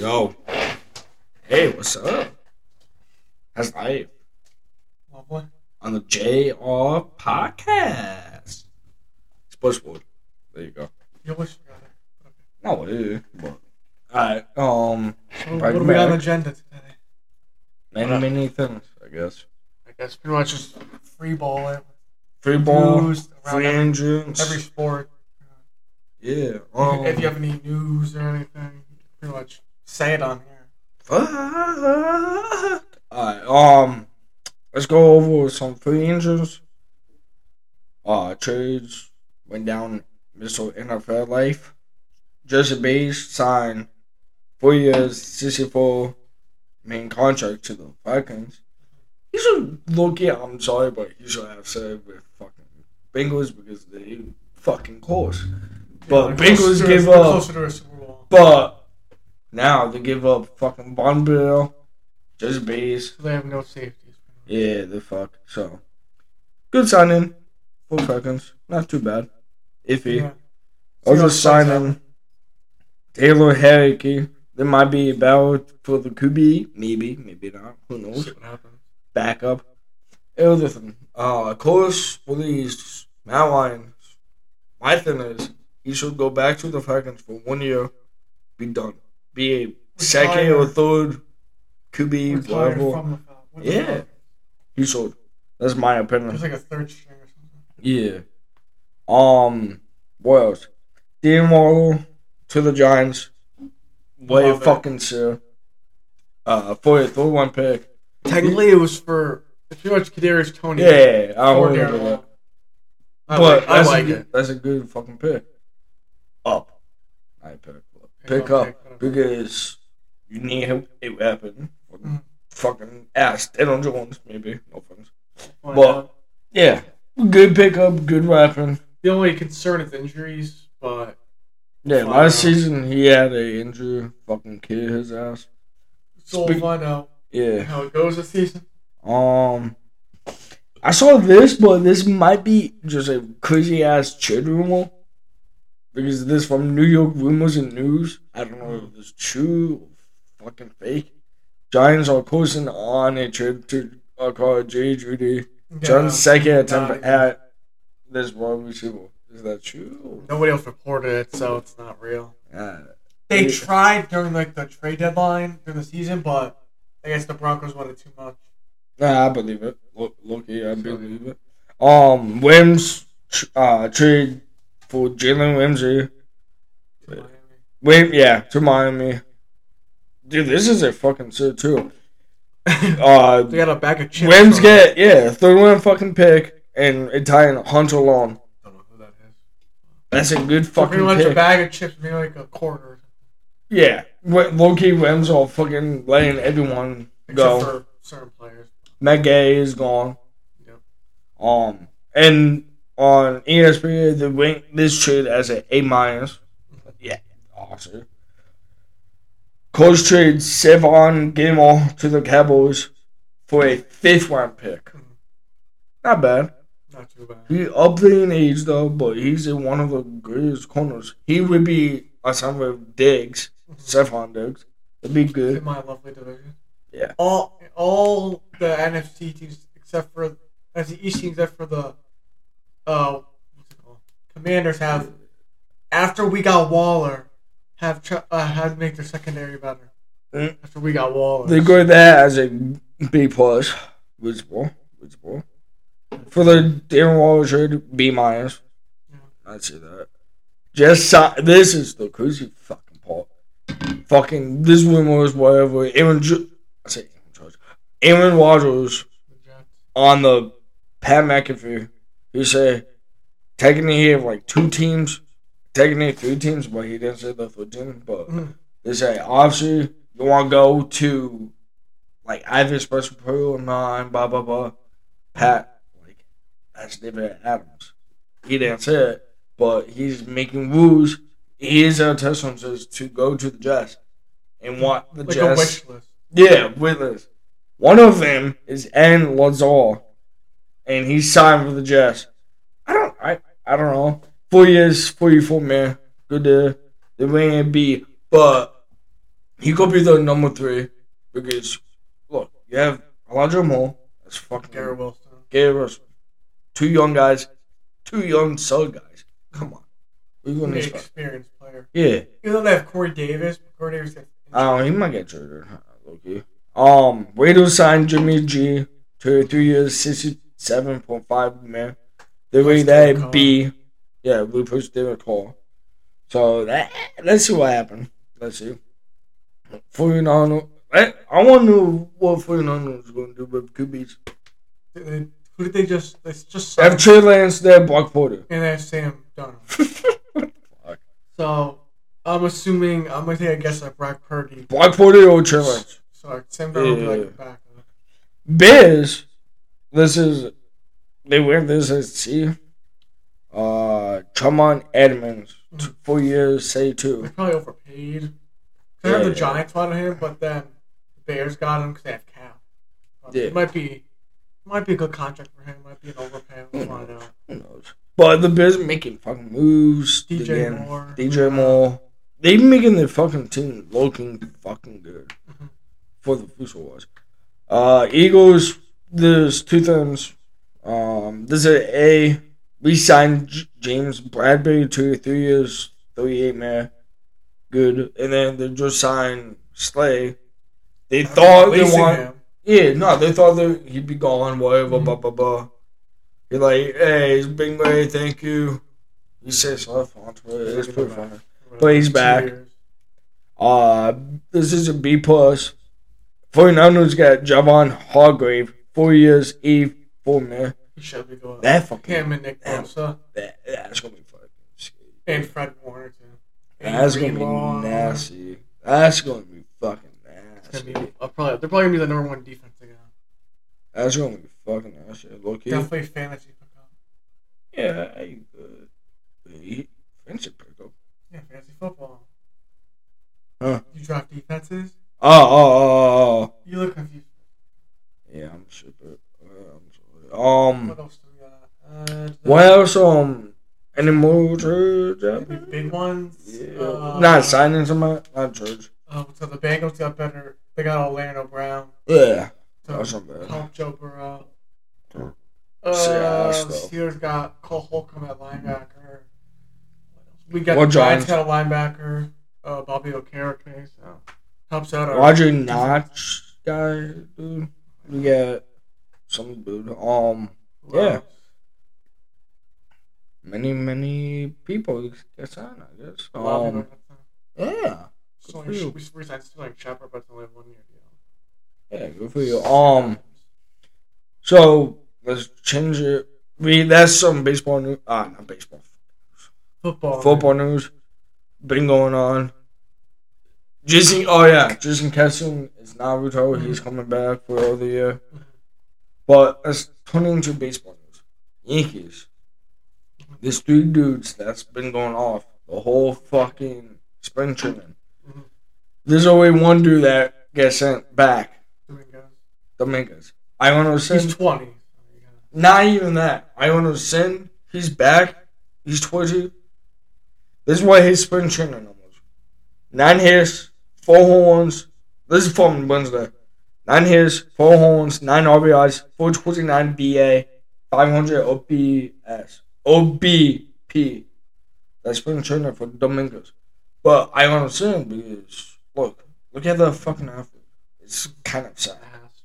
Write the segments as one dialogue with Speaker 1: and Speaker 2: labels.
Speaker 1: Yo. Hey, what's up? How's life?
Speaker 2: Lovely.
Speaker 1: On the JR podcast. Sports Board. There you go.
Speaker 2: You wish you got it.
Speaker 1: No, it is. But, alright, um,
Speaker 2: So what do we got on agenda today?
Speaker 1: many, many things, I guess.
Speaker 2: I guess pretty much just free ball it.
Speaker 1: Free ball,
Speaker 2: News around
Speaker 1: free
Speaker 2: every,
Speaker 1: engines.
Speaker 2: every sport.
Speaker 1: yeah.
Speaker 2: If-
Speaker 1: Um,
Speaker 2: if you have any news or anything, pretty much say it on here.
Speaker 1: Fuck. Alright, um, let's go over some free engines. Uh, trades went down Mr. NFL life. Jessie Bates signed four years, 64 main contract to the Falcons. He should look it, I'm sorry, but he should have said with fucking Bengals because they fucking close. But
Speaker 2: they're
Speaker 1: Bengals
Speaker 2: closer
Speaker 1: give up.
Speaker 2: Closer to a Super Bowl.
Speaker 1: But now they give up fucking Vonn Bell, just base.
Speaker 2: They have no safeties.
Speaker 1: Yeah, the fuck. So good signing for Falcons. Not too bad. Iffy.
Speaker 2: Yeah.
Speaker 1: Other
Speaker 2: See how it plays out.
Speaker 1: signing Taylor Heinicke. There might be a battle for the QB. Maybe, maybe not. Who knows?
Speaker 2: See what happens.
Speaker 1: Backup. Everything. Uh, of course, for these Matt my thing is he should go back to the Falcons for one year, be done. Be a second or third
Speaker 2: Retired
Speaker 1: whatever.
Speaker 2: from the Falcons. The
Speaker 1: Yeah.
Speaker 2: Falcons.
Speaker 1: He should. That's my opinion.
Speaker 2: Just like a third string or something.
Speaker 1: Yeah. Um. What else? Dean Waddle to the Giants. Way fucking sir. Uh, for a third one pick.
Speaker 2: Technically, it was for pretty much Kadarius Toney.
Speaker 1: Yeah, I
Speaker 2: Or
Speaker 1: would do
Speaker 2: Waller.
Speaker 1: that.
Speaker 2: I
Speaker 1: But
Speaker 2: like, I like
Speaker 1: a
Speaker 2: it.
Speaker 1: that's a good fucking pick. Up. I pick.
Speaker 2: Pick up,
Speaker 1: up
Speaker 2: pick up.
Speaker 1: because you need a weapon.
Speaker 2: Mhm.
Speaker 1: Fucking ass Daniel Jones, maybe. No offense.
Speaker 2: Why
Speaker 1: But-
Speaker 2: not?
Speaker 1: Yeah, good pickup, good weapon.
Speaker 2: the only concern is injuries, but
Speaker 1: Yeah, last
Speaker 2: out.
Speaker 1: season he had a injury, fucking kid his ass.
Speaker 2: so we'll find out
Speaker 1: Yeah.
Speaker 2: how it goes this season.
Speaker 1: Um, I saw this, but this might be just a crazy ass trade rumor because this from New York Rumors and News. I don't know if it's true or fucking fake. Giants are closing on a trade to acquire J. Jeudy, John's second attempt at this wide receiver. Is that true?
Speaker 2: Nobody else reported it, so it's not real. They
Speaker 1: Yeah.
Speaker 2: tried during like the trade deadline during the season, but I guess the Broncos wanted too much.
Speaker 1: Nah, I believe it. Look, Loki, I believe it. Um, Wims uh, trade for Jalen Ramsey.
Speaker 2: To
Speaker 1: Wait, yeah, to Miami. Dude, this is a fucking shit too. Uh,
Speaker 2: they got a bag of chips.
Speaker 1: Wims
Speaker 2: from-
Speaker 1: get yeah third one fucking pick and Italian Hunter Long.
Speaker 2: Don't know who that is.
Speaker 1: That's a good
Speaker 2: So pretty
Speaker 1: fucking
Speaker 2: much a bag of chips, maybe like a quarter,
Speaker 1: Yeah, low key Wims are fucking letting everyone
Speaker 2: except
Speaker 1: go.
Speaker 2: for certain players.
Speaker 1: Matt Gay is gone.
Speaker 2: Yep.
Speaker 1: Um, and on ESPN, they rank this trade as an A minus. Yeah, awesome. Coach trades Stephon Gilmore to the Cowboys for a fifth round pick. Mm-hmm. Not bad.
Speaker 2: Not too bad.
Speaker 1: He up there in age though, but he's in one of the greatest corners. He would be a son of Diggs, mm-hmm. Stephon Diggs. It'd be good.
Speaker 2: in my lovely division.
Speaker 1: Yeah.
Speaker 2: All all the NFC teams except for NFC East teams except for the uh what's it called? Commanders have after we got Waller have tr- uh, had to make their secondary better.
Speaker 1: Mm.
Speaker 2: After we got Waller.
Speaker 1: They go that as a B plus. Visible. Visible. For the Darren Waller trade, B minus.
Speaker 2: Yeah.
Speaker 1: I'd say that. Just si- this is the crazy fucking part. Fucking this rumor is whatever. Aaron, jo- I say Aaron Judge. Aaron Rodgers on the Pat McAfee. He said technically he have like two teams, technically three teams, but he didn't say the third team. But
Speaker 2: Mhm.
Speaker 1: they say obviously you want to go to like either special pro or nine, blah blah blah. Pat like that's Davante Adams. He didn't say it, but he's making rules. Intention is to go to the Jets and want the
Speaker 2: Like
Speaker 1: Jets.
Speaker 2: wish list.
Speaker 1: Yeah, with us. One of them is N Lazard, and he signed for the Jets. I don't, I, I don't know. Four years, forty-four man. Good to the ring and B, but he could be the number three because look, you have Elijah Moore. That's fucking
Speaker 2: Garrett Wilson.
Speaker 1: Gary Russell. Two young guys, two young solid guys. Come on. We're going to
Speaker 2: experienced player.
Speaker 1: Yeah.
Speaker 2: You though they have Corey Davis, Corey Davis gets
Speaker 1: Oh, he might get traded. Okay. Um, Raiders signed Jimmy G to three years, sixty-seven point five man. They rate that
Speaker 2: David
Speaker 1: B. Yeah, we pushed David Cole. So that let's see what happened. Let's see. 49 eh, I, I want to know what 49 is going to do with QBs.
Speaker 2: They- Who did they just? They just
Speaker 1: have Trey Lance, they have Brock Purdy.
Speaker 2: and they have Sam Darnold. So I'm assuming I'm gonna take a guess at Brock Purdy.
Speaker 1: Brock Purdy or Trey Lance?
Speaker 2: So Sam Darnold be like
Speaker 1: Yeah.
Speaker 2: a.
Speaker 1: Bears, this is they wear this as C. Uh, Tremaine Edmunds, t- four years, say
Speaker 2: They
Speaker 1: two.
Speaker 2: probably overpaid. Heard
Speaker 1: Yeah.
Speaker 2: the Giants wanted him, but then the Bears got him because they have cap. But
Speaker 1: Yeah.
Speaker 2: It might be, might be a good contract for him. It Might be an overpay. We'll find out.
Speaker 1: Who knows? But the Bears making fucking moves.
Speaker 2: DJ
Speaker 1: again.
Speaker 2: Moore.
Speaker 1: DJ Moore. They making their fucking team looking fucking good
Speaker 2: Mhm.
Speaker 1: for the future wars. Uh, Eagles. There's two things. Um, there's a A. We signed J- James Bradberry to three years, thirty-eight man. Good, and then they just signed Slay. They thought they want. Yeah, no, they thought that he'd be gone, whatever,
Speaker 2: Mhm.
Speaker 1: blah, blah, blah. You're like, hey, it's been great, thank you. He says stuff on Twitter, it's pretty funny. But he's back.
Speaker 2: years.
Speaker 1: Uh, this is a B plus. 49ers got Javon Hargrave, four years, E, four man.
Speaker 2: He should be going.
Speaker 1: That fucking,
Speaker 2: Him and Nick
Speaker 1: Damn.
Speaker 2: Bosa
Speaker 1: that, that's gonna be fucking scary.
Speaker 2: and Fred Warner too. And
Speaker 1: That's gonna
Speaker 2: Greenlaw.
Speaker 1: be nasty. That's gonna be fucking
Speaker 2: gonna
Speaker 1: nasty.
Speaker 2: be, uh, probably, they're probably gonna be the number one defense again.
Speaker 1: That's gonna be fucking nasty. Look.
Speaker 2: Definitely fantasy pickup.
Speaker 1: Yeah, you good. He, friendship pickup.
Speaker 2: Yeah, fantasy football.
Speaker 1: Huh.
Speaker 2: You draft defenses.
Speaker 1: Oh, oh, oh, oh,
Speaker 2: You look confused.
Speaker 1: Yeah, I'm super. Uh, I'm. Um,
Speaker 2: What else do we got? Uh,
Speaker 1: what else? Um, any more trades?
Speaker 2: Big ones?
Speaker 1: Yeah.
Speaker 2: Uh,
Speaker 1: not signing somebody. Not trades.
Speaker 2: Uh, so the Bengals got better. They got Orlando Brown
Speaker 1: Yeah, that's not bad.
Speaker 2: help Joe Burrow.
Speaker 1: Hmm.
Speaker 2: Uh. Steelers got Cole Holcomb at linebacker. We got
Speaker 1: What
Speaker 2: the Giants
Speaker 1: Giants?
Speaker 2: got a linebacker. Uh, Bobby Okereke, so helps out. Our
Speaker 1: Roger Notch guy, dude. We got some dude. Um, yeah. many many people get signed. I guess.
Speaker 2: A lot
Speaker 1: Um,
Speaker 2: people
Speaker 1: yeah,
Speaker 2: So like, we resigned to like Shepard, but only one year deal.
Speaker 1: yeah, good for you. Um. So let's change it. We that's some baseball news. Ah, not baseball.
Speaker 2: football.
Speaker 1: Football news. Been going on. Jason. Oh yeah, Jason Kesson is Naruto. He's coming back for all the year. But let's turn into baseball news. Yankees. There's three dudes that's been going off the whole fucking spring training.
Speaker 2: Mhm.
Speaker 1: There's only one dude that gets sent back.
Speaker 2: Dominguez.
Speaker 1: Dominguez. I want to
Speaker 2: He's twenty.
Speaker 1: Not even that. I want to send. He's back. He's 20. This is what his spring training numbers. Nine hits, four horns. This is from Wednesday. Nine hits, four horns, nine RBIs, 429 BA, 500 OPS. OBP. That's spring training for Dominguez. But I understand because, look, look at the fucking outfit. It's kind of sad.
Speaker 2: Ass.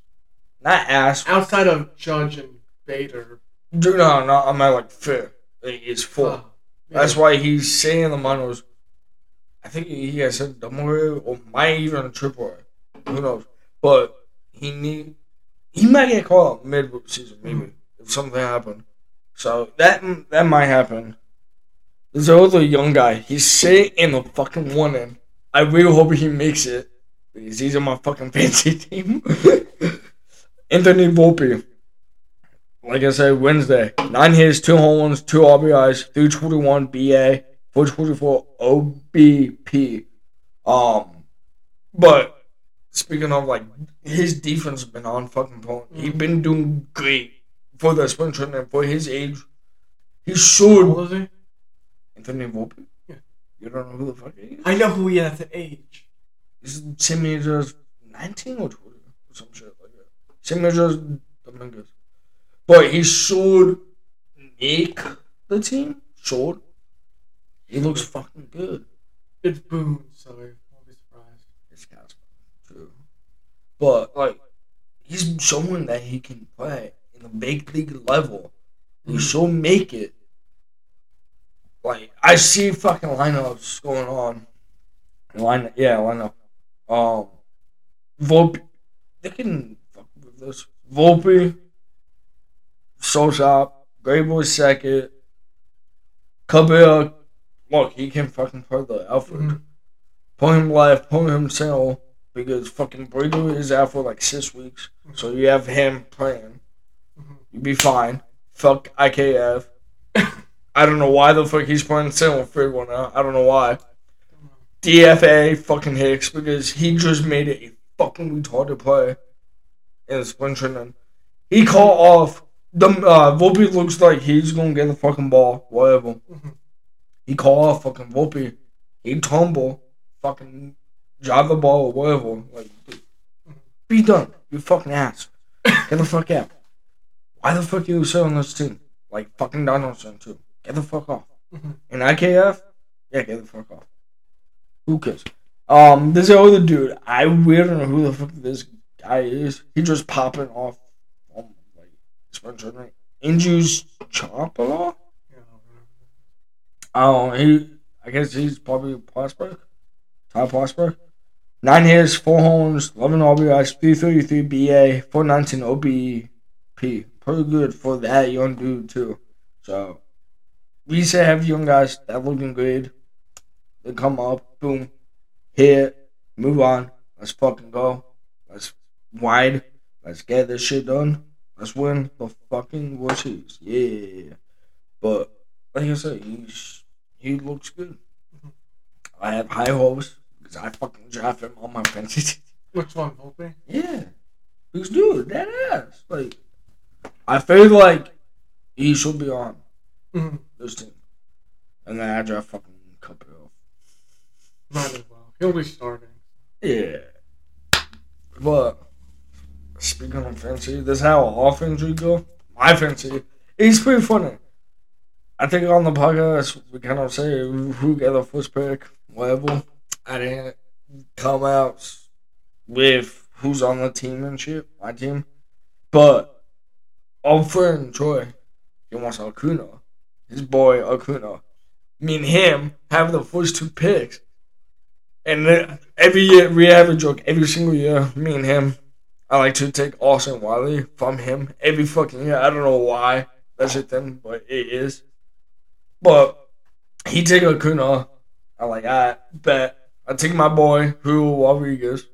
Speaker 1: Not ass.
Speaker 2: Outside of Judge and Bader.
Speaker 1: Dude, no, no, I'm at like fifth. It's full.
Speaker 2: uh, yeah.
Speaker 1: That's why he's saying the minors. I think he has said double A or might even a triple. Who knows? But he need he might get called up mid season maybe mm-hmm. if something happened. So that that might happen. There's another young guy. He's sitting in the fucking one end. I really hope he makes it because he's on my fucking fancy team. Anthony Volpe. Like I said, Wednesday. Nine hits, two home runs, two RBIs, 321 BA, 424 OBP. Um, but speaking of like his defense has been on fucking point. He's been doing great for the spring and for his age. He should.
Speaker 2: old is he?
Speaker 1: Anthony Volpe.
Speaker 2: Yeah.
Speaker 1: You don't know who the fuck he is?
Speaker 2: I know who he is at age.
Speaker 1: Is Semillas 19 or 20 or some shit like that? Semillas Dominguez. But he should make the team. Should. He looks fucking good.
Speaker 2: It's Boone, so I won't be surprised.
Speaker 1: It's Casper. True. But, like, he's showing that he can play in the big league level. He
Speaker 2: Mhm.
Speaker 1: should make it. Like, I see fucking lineups going on. Line, yeah, lineup. Um, Volpe, they can fuck with this. Volpe, Sosa, Great Boy second. Cabella, look, he can fucking play the Alfred.
Speaker 2: Mhm.
Speaker 1: Put him left, put him center, because fucking Brady is out for like six weeks. So you have him playing.
Speaker 2: Mhm.
Speaker 1: You'd be fine. Fuck IKF. I don't know why the fuck he's playing center for one now. I don't know why. DFA fucking Hicks because he just made it a fucking retarded play in the spring training. He called off the uh, Volpe looks like he's gonna get the fucking ball, whatever.
Speaker 2: Mhm.
Speaker 1: He called off fucking Volpe. He tumble, fucking drive the ball or whatever. Like, be done. You fucking ass. Get the fuck out. Why the fuck you sit on this team? Like fucking Donaldson too. Get the fuck off. And IKF, yeah, get the fuck off. Who cares? Um, this other dude, I we don't know who the fuck this guy is. He just popping off, um, like. Injuries Chopala.
Speaker 2: Yeah,
Speaker 1: Oh, he. I guess he's probably prospect. Top prospect. Nine hits, four homes, eleven RBIs, three thirty three BA, four nineteen OBP. Pretty good for that young dude too. So we to have young guys that looking good. They come up, boom, hit, move on. Let's fucking go. Let's wide. Let's get this shit done. Let's win the fucking World Series. Yeah. But like I said, he's he looks good. I have high hopes because I fucking draft him on my fantasy team.
Speaker 2: Which one, Volpe?
Speaker 1: Yeah. Because dude, that ass. Like I feel like he should be on
Speaker 2: Mhm.
Speaker 1: this team. And then I draft fucking Capel.
Speaker 2: Might as well. He'll be starting.
Speaker 1: Yeah. But speaking of fancy, this is how offense we go. My fancy. It's pretty funny. I think on the podcast we kind of say who got the first pick, whatever. I didn't come out with who's on the team and shit, my team. But our friend Troy, he wants Acuna. His boy Acuna. Me and him have the first two picks. And every year, we have a joke. Every single year, me and him, I like to take Austin Riley from him every fucking year. I don't know why that's a thing, but it is. But he take a Acuna. I like, I bet. I take my boy, Julio Rodriguez.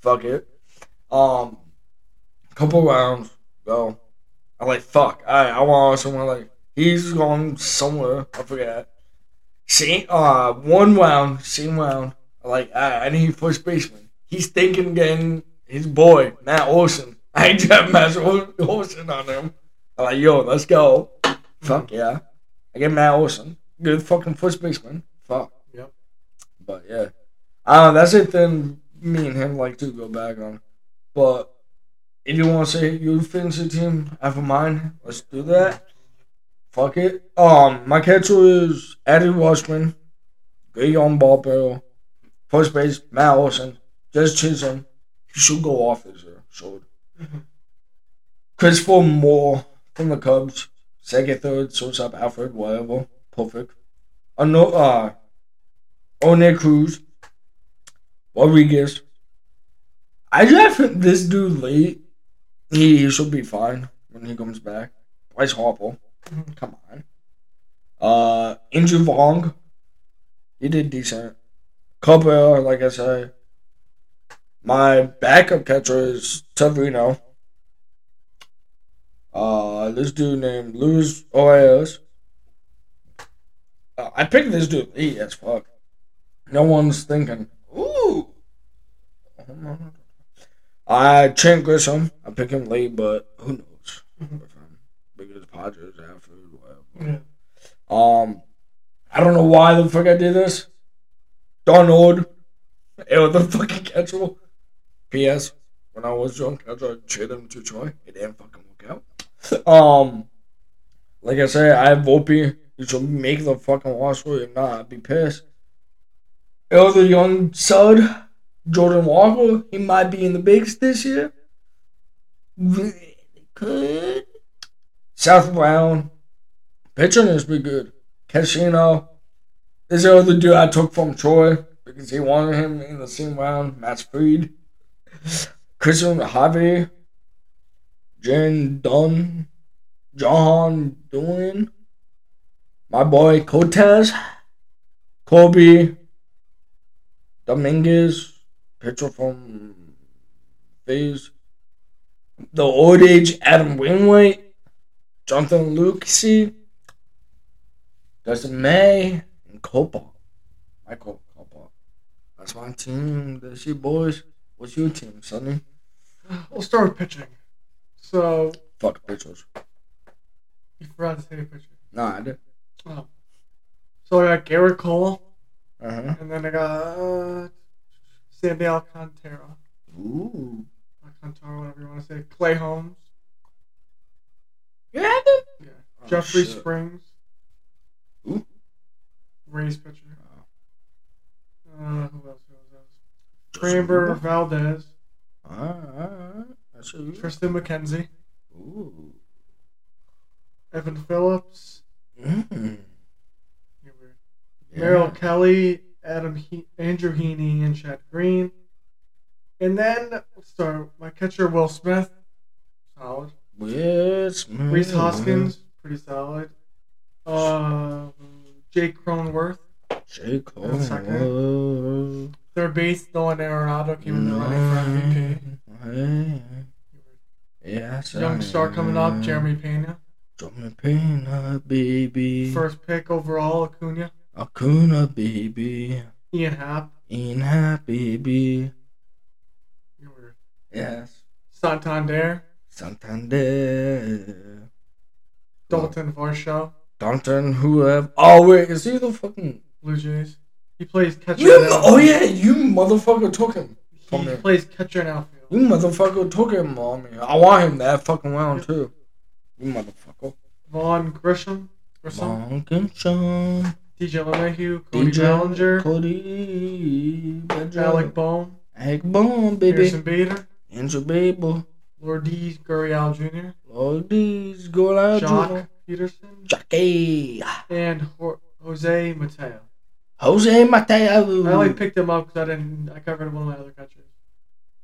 Speaker 1: Fuck it. Um, couple rounds, go. I like, fuck. I, I want someone like, he's going somewhere. I forget. Same, uh, one round, same round. Like I, I need first baseman. He's thinking getting his boy Matt Olson. I ain't got Matt Ol- Olson on him. I'm like, yo, let's go. Fuck yeah. Get Matt Olson. Good fucking first baseman. Fuck.
Speaker 2: Yep.
Speaker 1: But yeah. Uh, that's it then me and him like to go back on. But if you want to say you finish your fantasy team after mine, let's do that. Fuck it. Um, my catcher is Adley Rutschman, great young ball barrel. First base, Matt Olson, just Chisholm. He should go off this year. Should.
Speaker 2: Mhm.
Speaker 1: Christopher Morel from the Cubs, second, third, shortstop, Alfred, whatever, perfect. Uh, no, uh, One Cruz, Rodriguez. I drafted this dude late. He, he should be fine when he comes back. Bryce Harper.
Speaker 2: Mhm.
Speaker 1: Come on. Uh, Andrew Vaughn. He did decent. Cabrera, like I said. My backup catcher is Severino. Uh, this dude named Luis Oas. Uh, I picked this dude late as fuck. No one's thinking, ooh. I Trent Grisham. I picked him late, but who knows
Speaker 2: Mhm.
Speaker 1: with because Padres after whatever.
Speaker 2: Yeah.
Speaker 1: Um, I don't know why the fuck I did this. Donald, It was the fucking catchable. P.S. When I was drunk, I tried to trade him to Troy. It didn't fucking. Um, like I said, I have Volpe. You should make the fucking for If not, I'd be pissed. A young stud, Jordan Walker. He might be in the bigs this year. Could. South Brown. Pitching is pretty good. Casino. This other dude I took from Troy because he wanted him in the same round. Matt Freed. Christian Harvey. Jen Dunn. John Doolin. My boy Cortez. Kobe. Dominguez. Pitcher from Phase. The old age Adam Wainwright. Jonathan Loáisiga. Dustin May. And Copa. Michael Kopech. That's my team. That's your boys. What's your team, Sonny?
Speaker 2: We'll start with pitching. So
Speaker 1: Fuck pitchers.
Speaker 2: you forgot to say pitching.
Speaker 1: Nah, I did.
Speaker 2: Oh. So I got Gerrit Cole,
Speaker 1: Uh huh.
Speaker 2: and then I got uh, Sandy Alcantara.
Speaker 1: Ooh.
Speaker 2: Alcantara, whatever you want to say. Clay Holmes.
Speaker 1: You have them?
Speaker 2: Yeah.
Speaker 1: Oh,
Speaker 2: Jeffrey
Speaker 1: shit.
Speaker 2: Springs.
Speaker 1: Who?
Speaker 2: Rays pitcher. Uh, who else? Who else? Framber Valdez.
Speaker 1: Alright. I
Speaker 2: Triston McKenzie.
Speaker 1: Ooh.
Speaker 2: Evan Phillips.
Speaker 1: Mm. Yeah.
Speaker 2: Merrill Kelly. Adam he- Andrew Heaney and Chad Green. And then let's my catcher Will Smith. Solid.
Speaker 1: Yes,
Speaker 2: Rhys Hoskins, pretty solid. Uh, Jake Cronenworth,
Speaker 1: Jake Cole.
Speaker 2: That's second. third base. Nolan Arenado came in the mm-hmm. running for MVP.
Speaker 1: Mm-hmm. Yeah,
Speaker 2: Young star coming up, Jeremy Pena.
Speaker 1: Jeremy Pena, baby.
Speaker 2: First pick overall, Acuna.
Speaker 1: Acuna, baby.
Speaker 2: Ian Happ.
Speaker 1: In happy, baby. Yes.
Speaker 2: Santander.
Speaker 1: Santander.
Speaker 2: Dalton Varsho.
Speaker 1: Dalton, who have. Oh, wait, is he the fucking.
Speaker 2: Blue Jays. He plays catcher.
Speaker 1: You,
Speaker 2: and
Speaker 1: oh, yeah, you motherfucker took him.
Speaker 2: He
Speaker 1: me.
Speaker 2: plays catcher and outfield.
Speaker 1: You motherfucker took him me. I want him that fucking round, too. You motherfucker.
Speaker 2: Vaughn Grisham.
Speaker 1: Monk Sean.
Speaker 2: DJ LeMahieu. Cody
Speaker 1: DJ
Speaker 2: Bellinger.
Speaker 1: Cody. Bellinger.
Speaker 2: Alec Bohm.
Speaker 1: Egg bomb, baby.
Speaker 2: Pearson Bader.
Speaker 1: Andrew Babel.
Speaker 2: Lourdes Gurriel Jr.
Speaker 1: These go out.
Speaker 2: Joc Pederson.
Speaker 1: Jockey.
Speaker 2: And Jose Mateo.
Speaker 1: Jose Mateo.
Speaker 2: I only picked him up because I didn't. I covered one of my other catchers.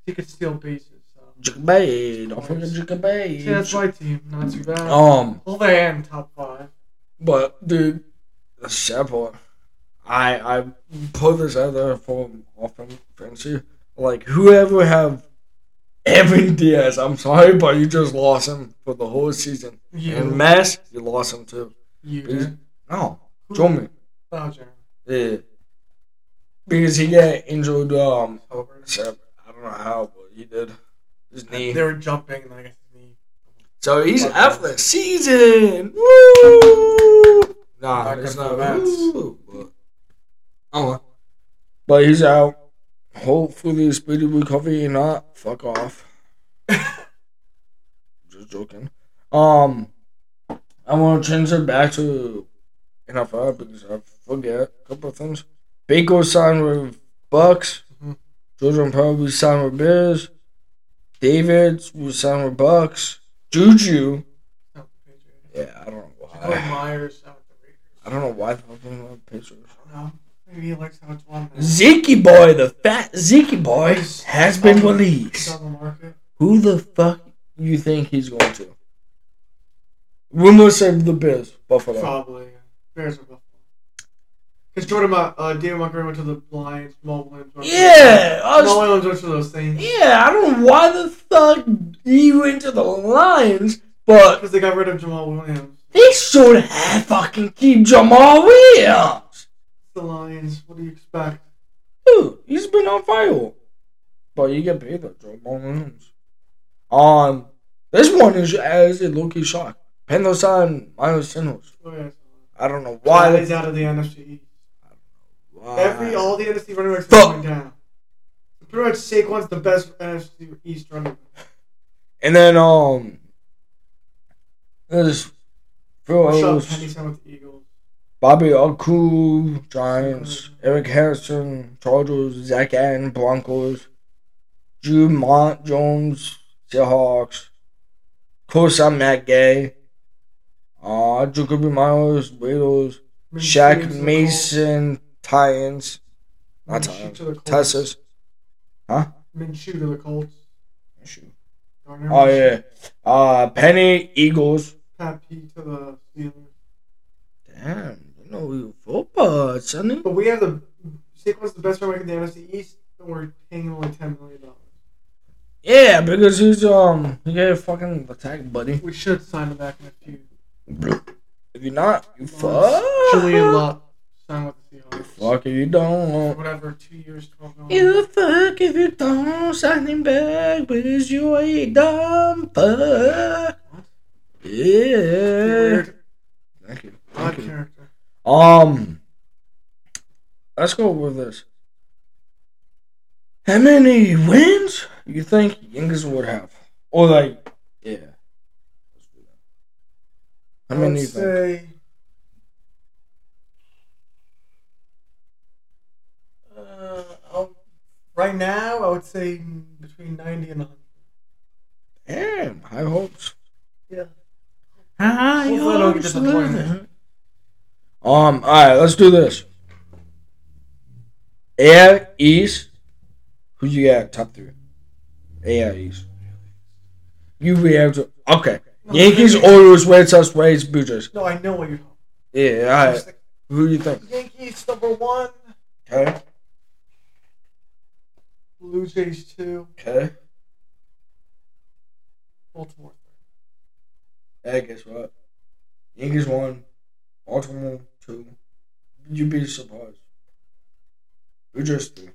Speaker 2: He could steal bases. So.
Speaker 1: Jacoby. Don't forget Jacoby.
Speaker 2: See, that's my team. Not too bad.
Speaker 1: Um,
Speaker 2: Well, they am top five.
Speaker 1: but dude, the sad part, I I put this out there for often fancy. Like whoever have Evan Diaz, I'm sorry, but you just lost him for the whole season.
Speaker 2: You.
Speaker 1: And Mass, you lost him too.
Speaker 2: you
Speaker 1: No, show me.
Speaker 2: Oh, Jeremy.
Speaker 1: Yeah. Because he got injured. Um,
Speaker 2: Over.
Speaker 1: so, I don't know how, but he did. His knee.
Speaker 2: They were jumping, and I guess his knee.
Speaker 1: So he's
Speaker 2: Okay.
Speaker 1: out for the season. Woo! Nah,
Speaker 2: Not
Speaker 1: it's
Speaker 2: good
Speaker 1: not.
Speaker 2: for.
Speaker 1: Woo, but, oh, but he's out. Hopefully, he's speedy recovery. Not fuck off. Just joking. Um, I want to change it back to NFL because I forget a couple of things. Baker signed with Bucks.
Speaker 2: Mhm.
Speaker 1: Jordan probably signed with Bears. David was signed with Bucks. Juju.
Speaker 2: Patriots.
Speaker 1: Yeah, I don't know why.
Speaker 2: Myers out with the Raiders.
Speaker 1: I don't know why the fucking love.
Speaker 2: I don't know. Maybe he likes how it's one.
Speaker 1: Zeke boy, the fat Zeke boy, has been released.
Speaker 2: on the market.
Speaker 1: Who the fuck you think he's going to? Rumors say the Bears, Buffalo.
Speaker 2: Probably. Bears or Buffalo. Because Jordan, uh, David Montgomery went to the Lions. Mo Williams went to
Speaker 1: Yeah, I
Speaker 2: the, Mo Williams went to those things.
Speaker 1: yeah. I don't know why the fuck he went to the Lions, but
Speaker 2: Because they got rid of Jamal Williams.
Speaker 1: they should have fucking keep Jamal Williams.
Speaker 2: The Lions. What do you expect?
Speaker 1: Dude, he's been on fire. But you get paid though, Jamal Williams. Um, this one is as a low key shock. Signed Miles Sanders.
Speaker 2: Oh, yeah.
Speaker 1: I don't know why.
Speaker 2: Why he's out of the NFC Every all the NFC running backs
Speaker 1: Fuck.
Speaker 2: going down. Pretty much Saquon's the best NFC East running. back.
Speaker 1: And then um, there's Phil
Speaker 2: Rashad
Speaker 1: Ellis,
Speaker 2: with the Eagles.
Speaker 1: Bobby Aku, Giants, Eric Harrison, Chargers, Zach Allen, Broncos, Dre'Mont Jones, Seahawks, course I'm Matt Gay, uh, Jakobi Meyers,
Speaker 2: Minshew
Speaker 1: Shaq Mason, Titans, not
Speaker 2: Colts. Minshew
Speaker 1: Titans,
Speaker 2: to the Colts.
Speaker 1: Texas. Huh?
Speaker 2: Minshew to the Colts. Gardner
Speaker 1: Oh yeah, uh, Penny Eagles.
Speaker 2: Pat P to the Steelers.
Speaker 1: Damn, you know you football, sonny.
Speaker 2: But we have the Saquon's the best running back in the NFC East, and we're paying him only ten million dollars.
Speaker 1: Yeah, because he's um he got a fucking attack buddy.
Speaker 2: We should sign him back in a few.
Speaker 1: If you're not, you fuck.
Speaker 2: Julian Love signed with the Seahawks.
Speaker 1: fuck if you don't.
Speaker 2: whatever, two years, twelve million.
Speaker 1: You fuck if you don't sign him back because you a dumb fuck.
Speaker 2: What?
Speaker 1: Yeah. Thank you. Thank you.
Speaker 2: character.
Speaker 1: Um, let's go with this. How many wins you think Yankees would have? Or like, yeah. Let's do that. How
Speaker 2: I
Speaker 1: many? think?
Speaker 2: say. Right now, I would say between ninety and hundred.
Speaker 1: Damn, high hopes.
Speaker 2: Yeah.
Speaker 1: High
Speaker 2: Hopefully I don't get
Speaker 1: hopes.
Speaker 2: disappointed.
Speaker 1: Um, alright, let's do this. Air East. Who you got top three? Air East. You react to okay.
Speaker 2: No,
Speaker 1: Yankees,
Speaker 2: Yankees.
Speaker 1: Orioles, Red Sox, Rays, Blue Jays.
Speaker 2: No, I know what you're talking.
Speaker 1: Yeah, alright. Who do you think?
Speaker 2: Yankees number one,
Speaker 1: Okay.
Speaker 2: Blue Jays two,
Speaker 1: Okay.
Speaker 2: Baltimore.
Speaker 1: Hey, guess what? Yankees one, Baltimore two. You'd be surprised. We just three.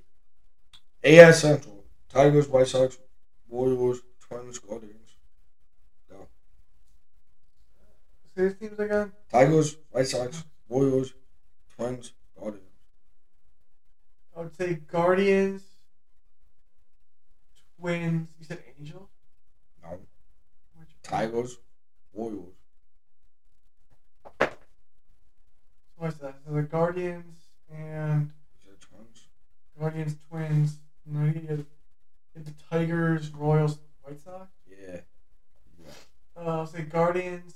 Speaker 1: AS Central. Tigers, White Sox, Warriors, Twins, Guardians. Go.
Speaker 2: Say these teams again.
Speaker 1: Tigers, White Sox, Warriors, Twins, Guardians.
Speaker 2: I would say Guardians, Twins. You said Angel?
Speaker 1: No. Tigers, Warriors.
Speaker 2: What's that? So the Guardians and
Speaker 1: Twins.
Speaker 2: Guardians, Twins. No, you had, the Tigers, Royals, White Sox.
Speaker 1: Yeah.
Speaker 2: Uh, I'll say Guardians,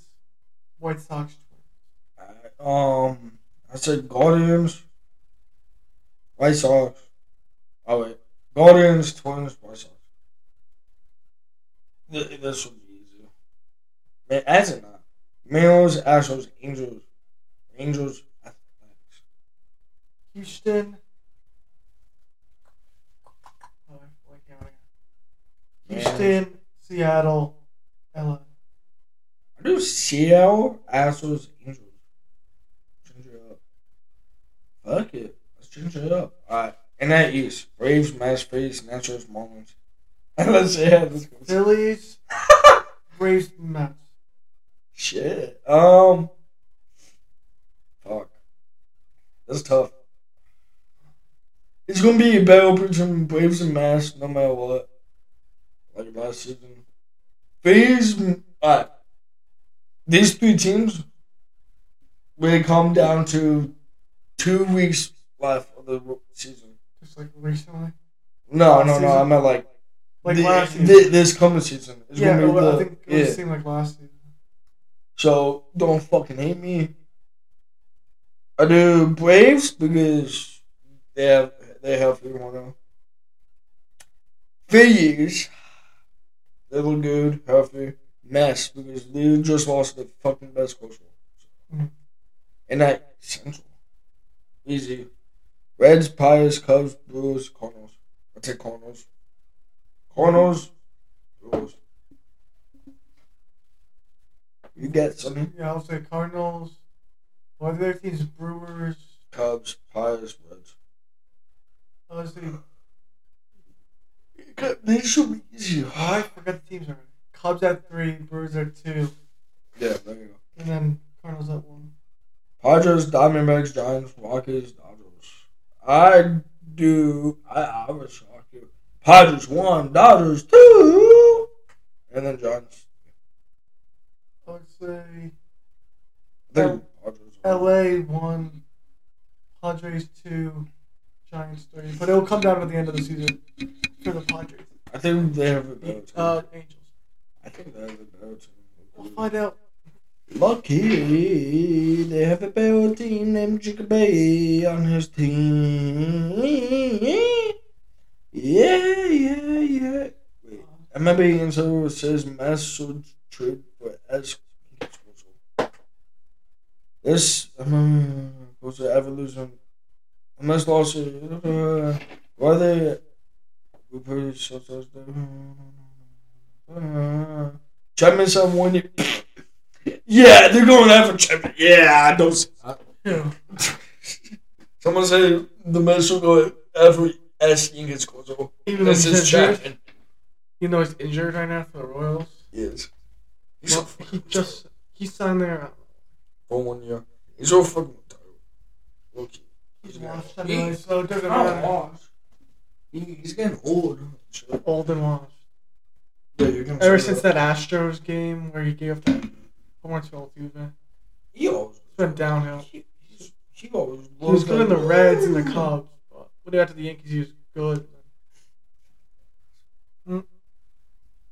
Speaker 2: White Sox, Twins.
Speaker 1: I, um, I said Guardians, White Sox. Oh wait, Guardians, Twins, White Sox. Th- This would be easy. Man, as it not. Males, Astros, Angels, Angels, Athletics.
Speaker 2: Houston. Oh, I can't remember. Houston, Seattle, LA.
Speaker 1: I do Seattle, Astros, Angels. Change it up. Fuck it. Let's change it up. Alright. And that East. Braves, Mets, Phillies, Nationals, Marlins. Let's see how this goes.
Speaker 2: Phillies, Braves, Mets.
Speaker 1: Shit. Um. Fuck. That's tough. It's gonna be a battle between Braves and Mass, no matter what. Like last season. Phillies. Alright. These three teams will come down to two weeks left of the season.
Speaker 2: Just like recently.
Speaker 1: No,
Speaker 2: Last
Speaker 1: no, no.
Speaker 2: season?
Speaker 1: I meant like,
Speaker 2: Like
Speaker 1: thi-
Speaker 2: last season.
Speaker 1: this coming season. It's
Speaker 2: yeah,
Speaker 1: gonna be the,
Speaker 2: I think it
Speaker 1: yeah.
Speaker 2: was seemed like last season.
Speaker 1: So don't fucking hate me. I do Braves because they have they have Toronto. Phillies, they look good, healthy. Mess because they just lost the fucking best coach.
Speaker 2: Mhm.
Speaker 1: And that central, easy. Reds, Pirates, Cubs, Brewers, Cardinals. I take Cardinals. Cardinals, Brewers. You get something?
Speaker 2: Yeah, I'll say Cardinals. What are the other teams? Brewers.
Speaker 1: Cubs, Pirates, Reds.
Speaker 2: I'll say.
Speaker 1: These should be easy.
Speaker 2: Oh, I forgot the teams already. Cubs at three, Brewers at two,
Speaker 1: Yeah, there you go.
Speaker 2: and then Cardinals at one.
Speaker 1: Padres, Diamondbacks, Giants, Rockies, Dodgers. I do. I, I would shock you. Padres one, Dodgers two, and then Giants.
Speaker 2: I would say
Speaker 1: Padres.
Speaker 2: LA one, Padres two, Giants three. But it will come down at the end of the season for the Padres.
Speaker 1: I think they have a better team.
Speaker 2: Uh, Angels.
Speaker 1: I think they have a better
Speaker 2: We'll find out.
Speaker 1: Lucky they have a better team named Jacoby on his team. Yeah, yeah, yeah. Wait, I remember Ian Silver says should trade for S. This um, was the evolution. Mets lost it. Uh, why they? Put such as the. Uh, Chapman's on one. year- Yeah, they're going after Chapman. Yeah, I don't. see that.
Speaker 2: Yeah.
Speaker 1: Someone say the Mets will go after S. Ingles Corso.
Speaker 2: Even though
Speaker 1: This
Speaker 2: he's
Speaker 1: is
Speaker 2: injured, you know he's injured right now for the Royals.
Speaker 1: Yes. He's
Speaker 2: Well,
Speaker 1: so
Speaker 2: he just he signed there.
Speaker 1: Uh, for one year. He's so fucking tired. Look,
Speaker 2: He's washed
Speaker 1: he-
Speaker 2: so it doesn't
Speaker 1: not
Speaker 2: matter.
Speaker 1: washed. He, he's getting old. Shit.
Speaker 2: Old and washed.
Speaker 1: Yeah, you're gonna
Speaker 2: Ever since that Astros game where he gave up that home run to Altuve,
Speaker 1: He always.
Speaker 2: it's been downhill.
Speaker 1: He, he's, he always.
Speaker 2: He was good in the Reds and the Cubs, but he got to the Yankees, was good.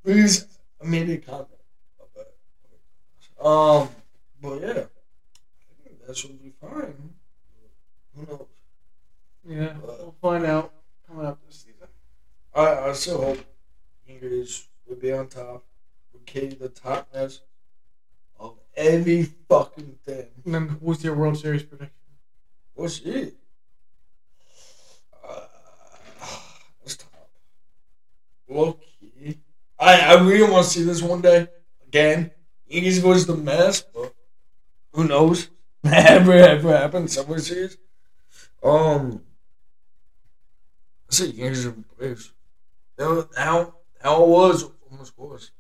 Speaker 1: Please made a comment. Um, but yeah, I think that should be fine. Who knows?
Speaker 2: Yeah, we'll find out coming up this season.
Speaker 1: I, I still hope English would be on top, would carry the topness of every fucking thing.
Speaker 2: And then who's your World Series prediction?
Speaker 1: What's it? Uh, that's top. Low key. I, I really want to see this one day. Again, Yankees goes the mess, but who knows? ever, ever happen somewhere series. Um, I say Yankees and Braves. Now, now, how it was almost was.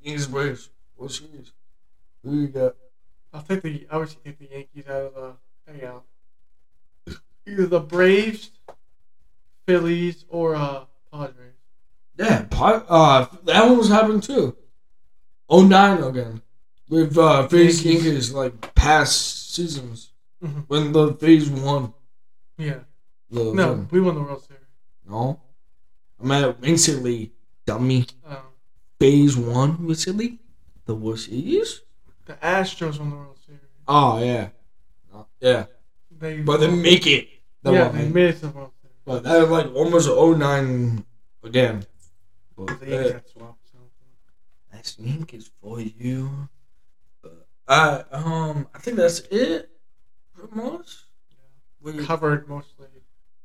Speaker 1: Yankees and Braves. What series? Who you got?
Speaker 2: I'll take the. I would take the Yankees out of the hangout. Either the Braves, Phillies, or uh, Padres.
Speaker 1: Yeah, uh, that one was happening too. 09 again. With uh,
Speaker 2: Yankees.
Speaker 1: Yankees, like past seasons.
Speaker 2: Mhm.
Speaker 1: When the Phase won.
Speaker 2: Yeah.
Speaker 1: The
Speaker 2: No,
Speaker 1: thing.
Speaker 2: we won the World Series.
Speaker 1: No. I'm at dummy.
Speaker 2: Um,
Speaker 1: Phase 1 recently? The World Series?
Speaker 2: the Astros won the World Series.
Speaker 1: Oh, yeah. Yeah.
Speaker 2: They.
Speaker 1: But they make it. The
Speaker 2: yeah,
Speaker 1: one.
Speaker 2: they made it to the World Series.
Speaker 1: But that like almost 09 again. But,
Speaker 2: The Yankees
Speaker 1: uh,
Speaker 2: got swapped. So.
Speaker 1: That's Yankees for you. But I um I think that's it. Pretty much. We,
Speaker 2: Covered mostly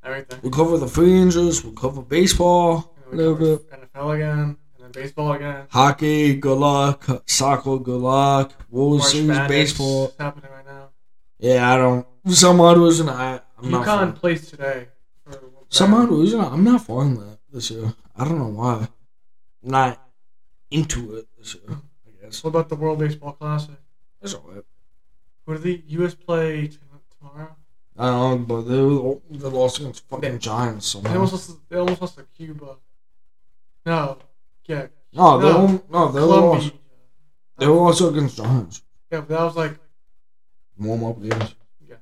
Speaker 2: everything.
Speaker 1: we cover the free fringes. We cover baseball a
Speaker 2: we
Speaker 1: little
Speaker 2: covered
Speaker 1: bit.
Speaker 2: NFL again, and then baseball again.
Speaker 1: Hockey, good luck. Soccer, good luck. World
Speaker 2: March
Speaker 1: Series
Speaker 2: Madness
Speaker 1: baseball.
Speaker 2: is happening right now.
Speaker 1: Yeah, I don't. For some odd reason, I I'm not.
Speaker 2: UConn
Speaker 1: Fun.
Speaker 2: plays today. For
Speaker 1: Some odd reason, I'm not following that this year. I don't know why. Not into it this year. I guess
Speaker 2: What about the World Baseball Classic?
Speaker 1: it's alright.
Speaker 2: Who do the U.S. play t- tomorrow?
Speaker 1: I don't know, but they they lost against fucking Giants. So
Speaker 2: They almost lost. They almost lost to Cuba. No, yeah,
Speaker 1: no, they
Speaker 2: no,
Speaker 1: no, they lost. They were also against Giants.
Speaker 2: Yeah, but that was like,
Speaker 1: Warm up games.
Speaker 2: Yeah.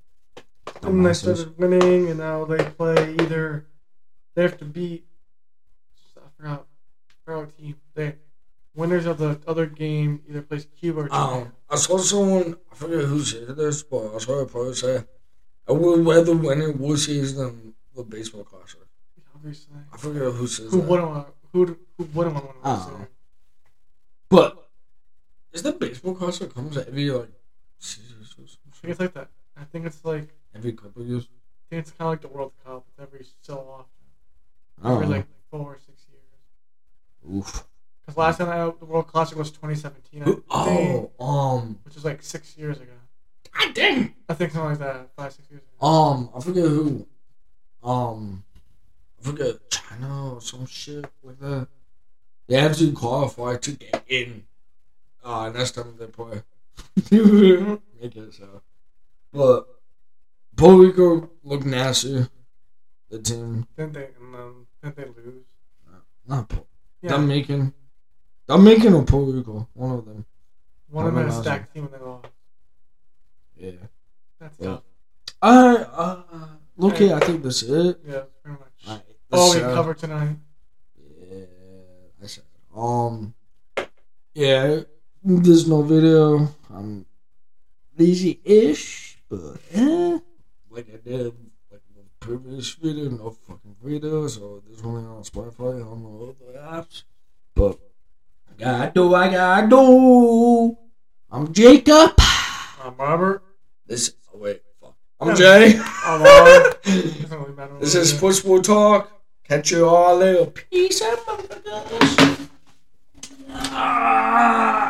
Speaker 2: And they started winning, and now they play either. They have to beat. I forgot. I team. They winners of the other game either plays Cuba or Japan.
Speaker 1: Um, I saw someone, I forget who said this, but I saw a post say, I would rather win a World Series than the baseball classic.
Speaker 2: Obviously,
Speaker 1: I forget who says
Speaker 2: who
Speaker 1: that.
Speaker 2: wouldn't want? Who who wouldn't want to win?
Speaker 1: I
Speaker 2: the
Speaker 1: don't know.
Speaker 2: Series?
Speaker 1: But, is the baseball classic comes every, like, seasons or
Speaker 2: I think it's like that. I think it's like
Speaker 1: Every couple of years?
Speaker 2: I think it's kind of like the World Cup. It's every so often,
Speaker 1: I
Speaker 2: every like four or six.
Speaker 1: Oof.
Speaker 2: Because last time I, the World Classic was 2017, I
Speaker 1: Who-
Speaker 2: think,
Speaker 1: Oh, um,
Speaker 2: which is like six years ago.
Speaker 1: God dang.
Speaker 2: I think something like that, five six years ago.
Speaker 1: Um, I forget who. Um, I forget China or some shit like that. They have to qualify to get in. Uh, next time they play. Make it so. But Puerto Rico look nasty. The team.
Speaker 2: Didn't they? And then didn't they lose?
Speaker 1: Dominican. Dominican or Puerto Rico. One of them.
Speaker 2: One of them had a stacked team and then lost.
Speaker 1: Yeah.
Speaker 2: That's
Speaker 1: Yeah.
Speaker 2: tough.
Speaker 1: Alright, uh, okay, I think that's it.
Speaker 2: Yeah, pretty much.
Speaker 1: Alright,
Speaker 2: Oh,
Speaker 1: let's,
Speaker 2: we
Speaker 1: uh,
Speaker 2: covered tonight.
Speaker 1: Yeah, I said, um, yeah, there's no video. I'm lazy-ish, but eh, like I did like the previous video, no fucking video, so this only on Spotify on the other apps. But I gotta do, I gotta do. I'm Jacob.
Speaker 2: I'm Robert.
Speaker 1: This, oh wait, fuck. I'm Jay.
Speaker 2: I'm Robert. Doesn't really matter what
Speaker 1: this is Football Talk. Catch you all later. Peace out, motherfuckers. Ah.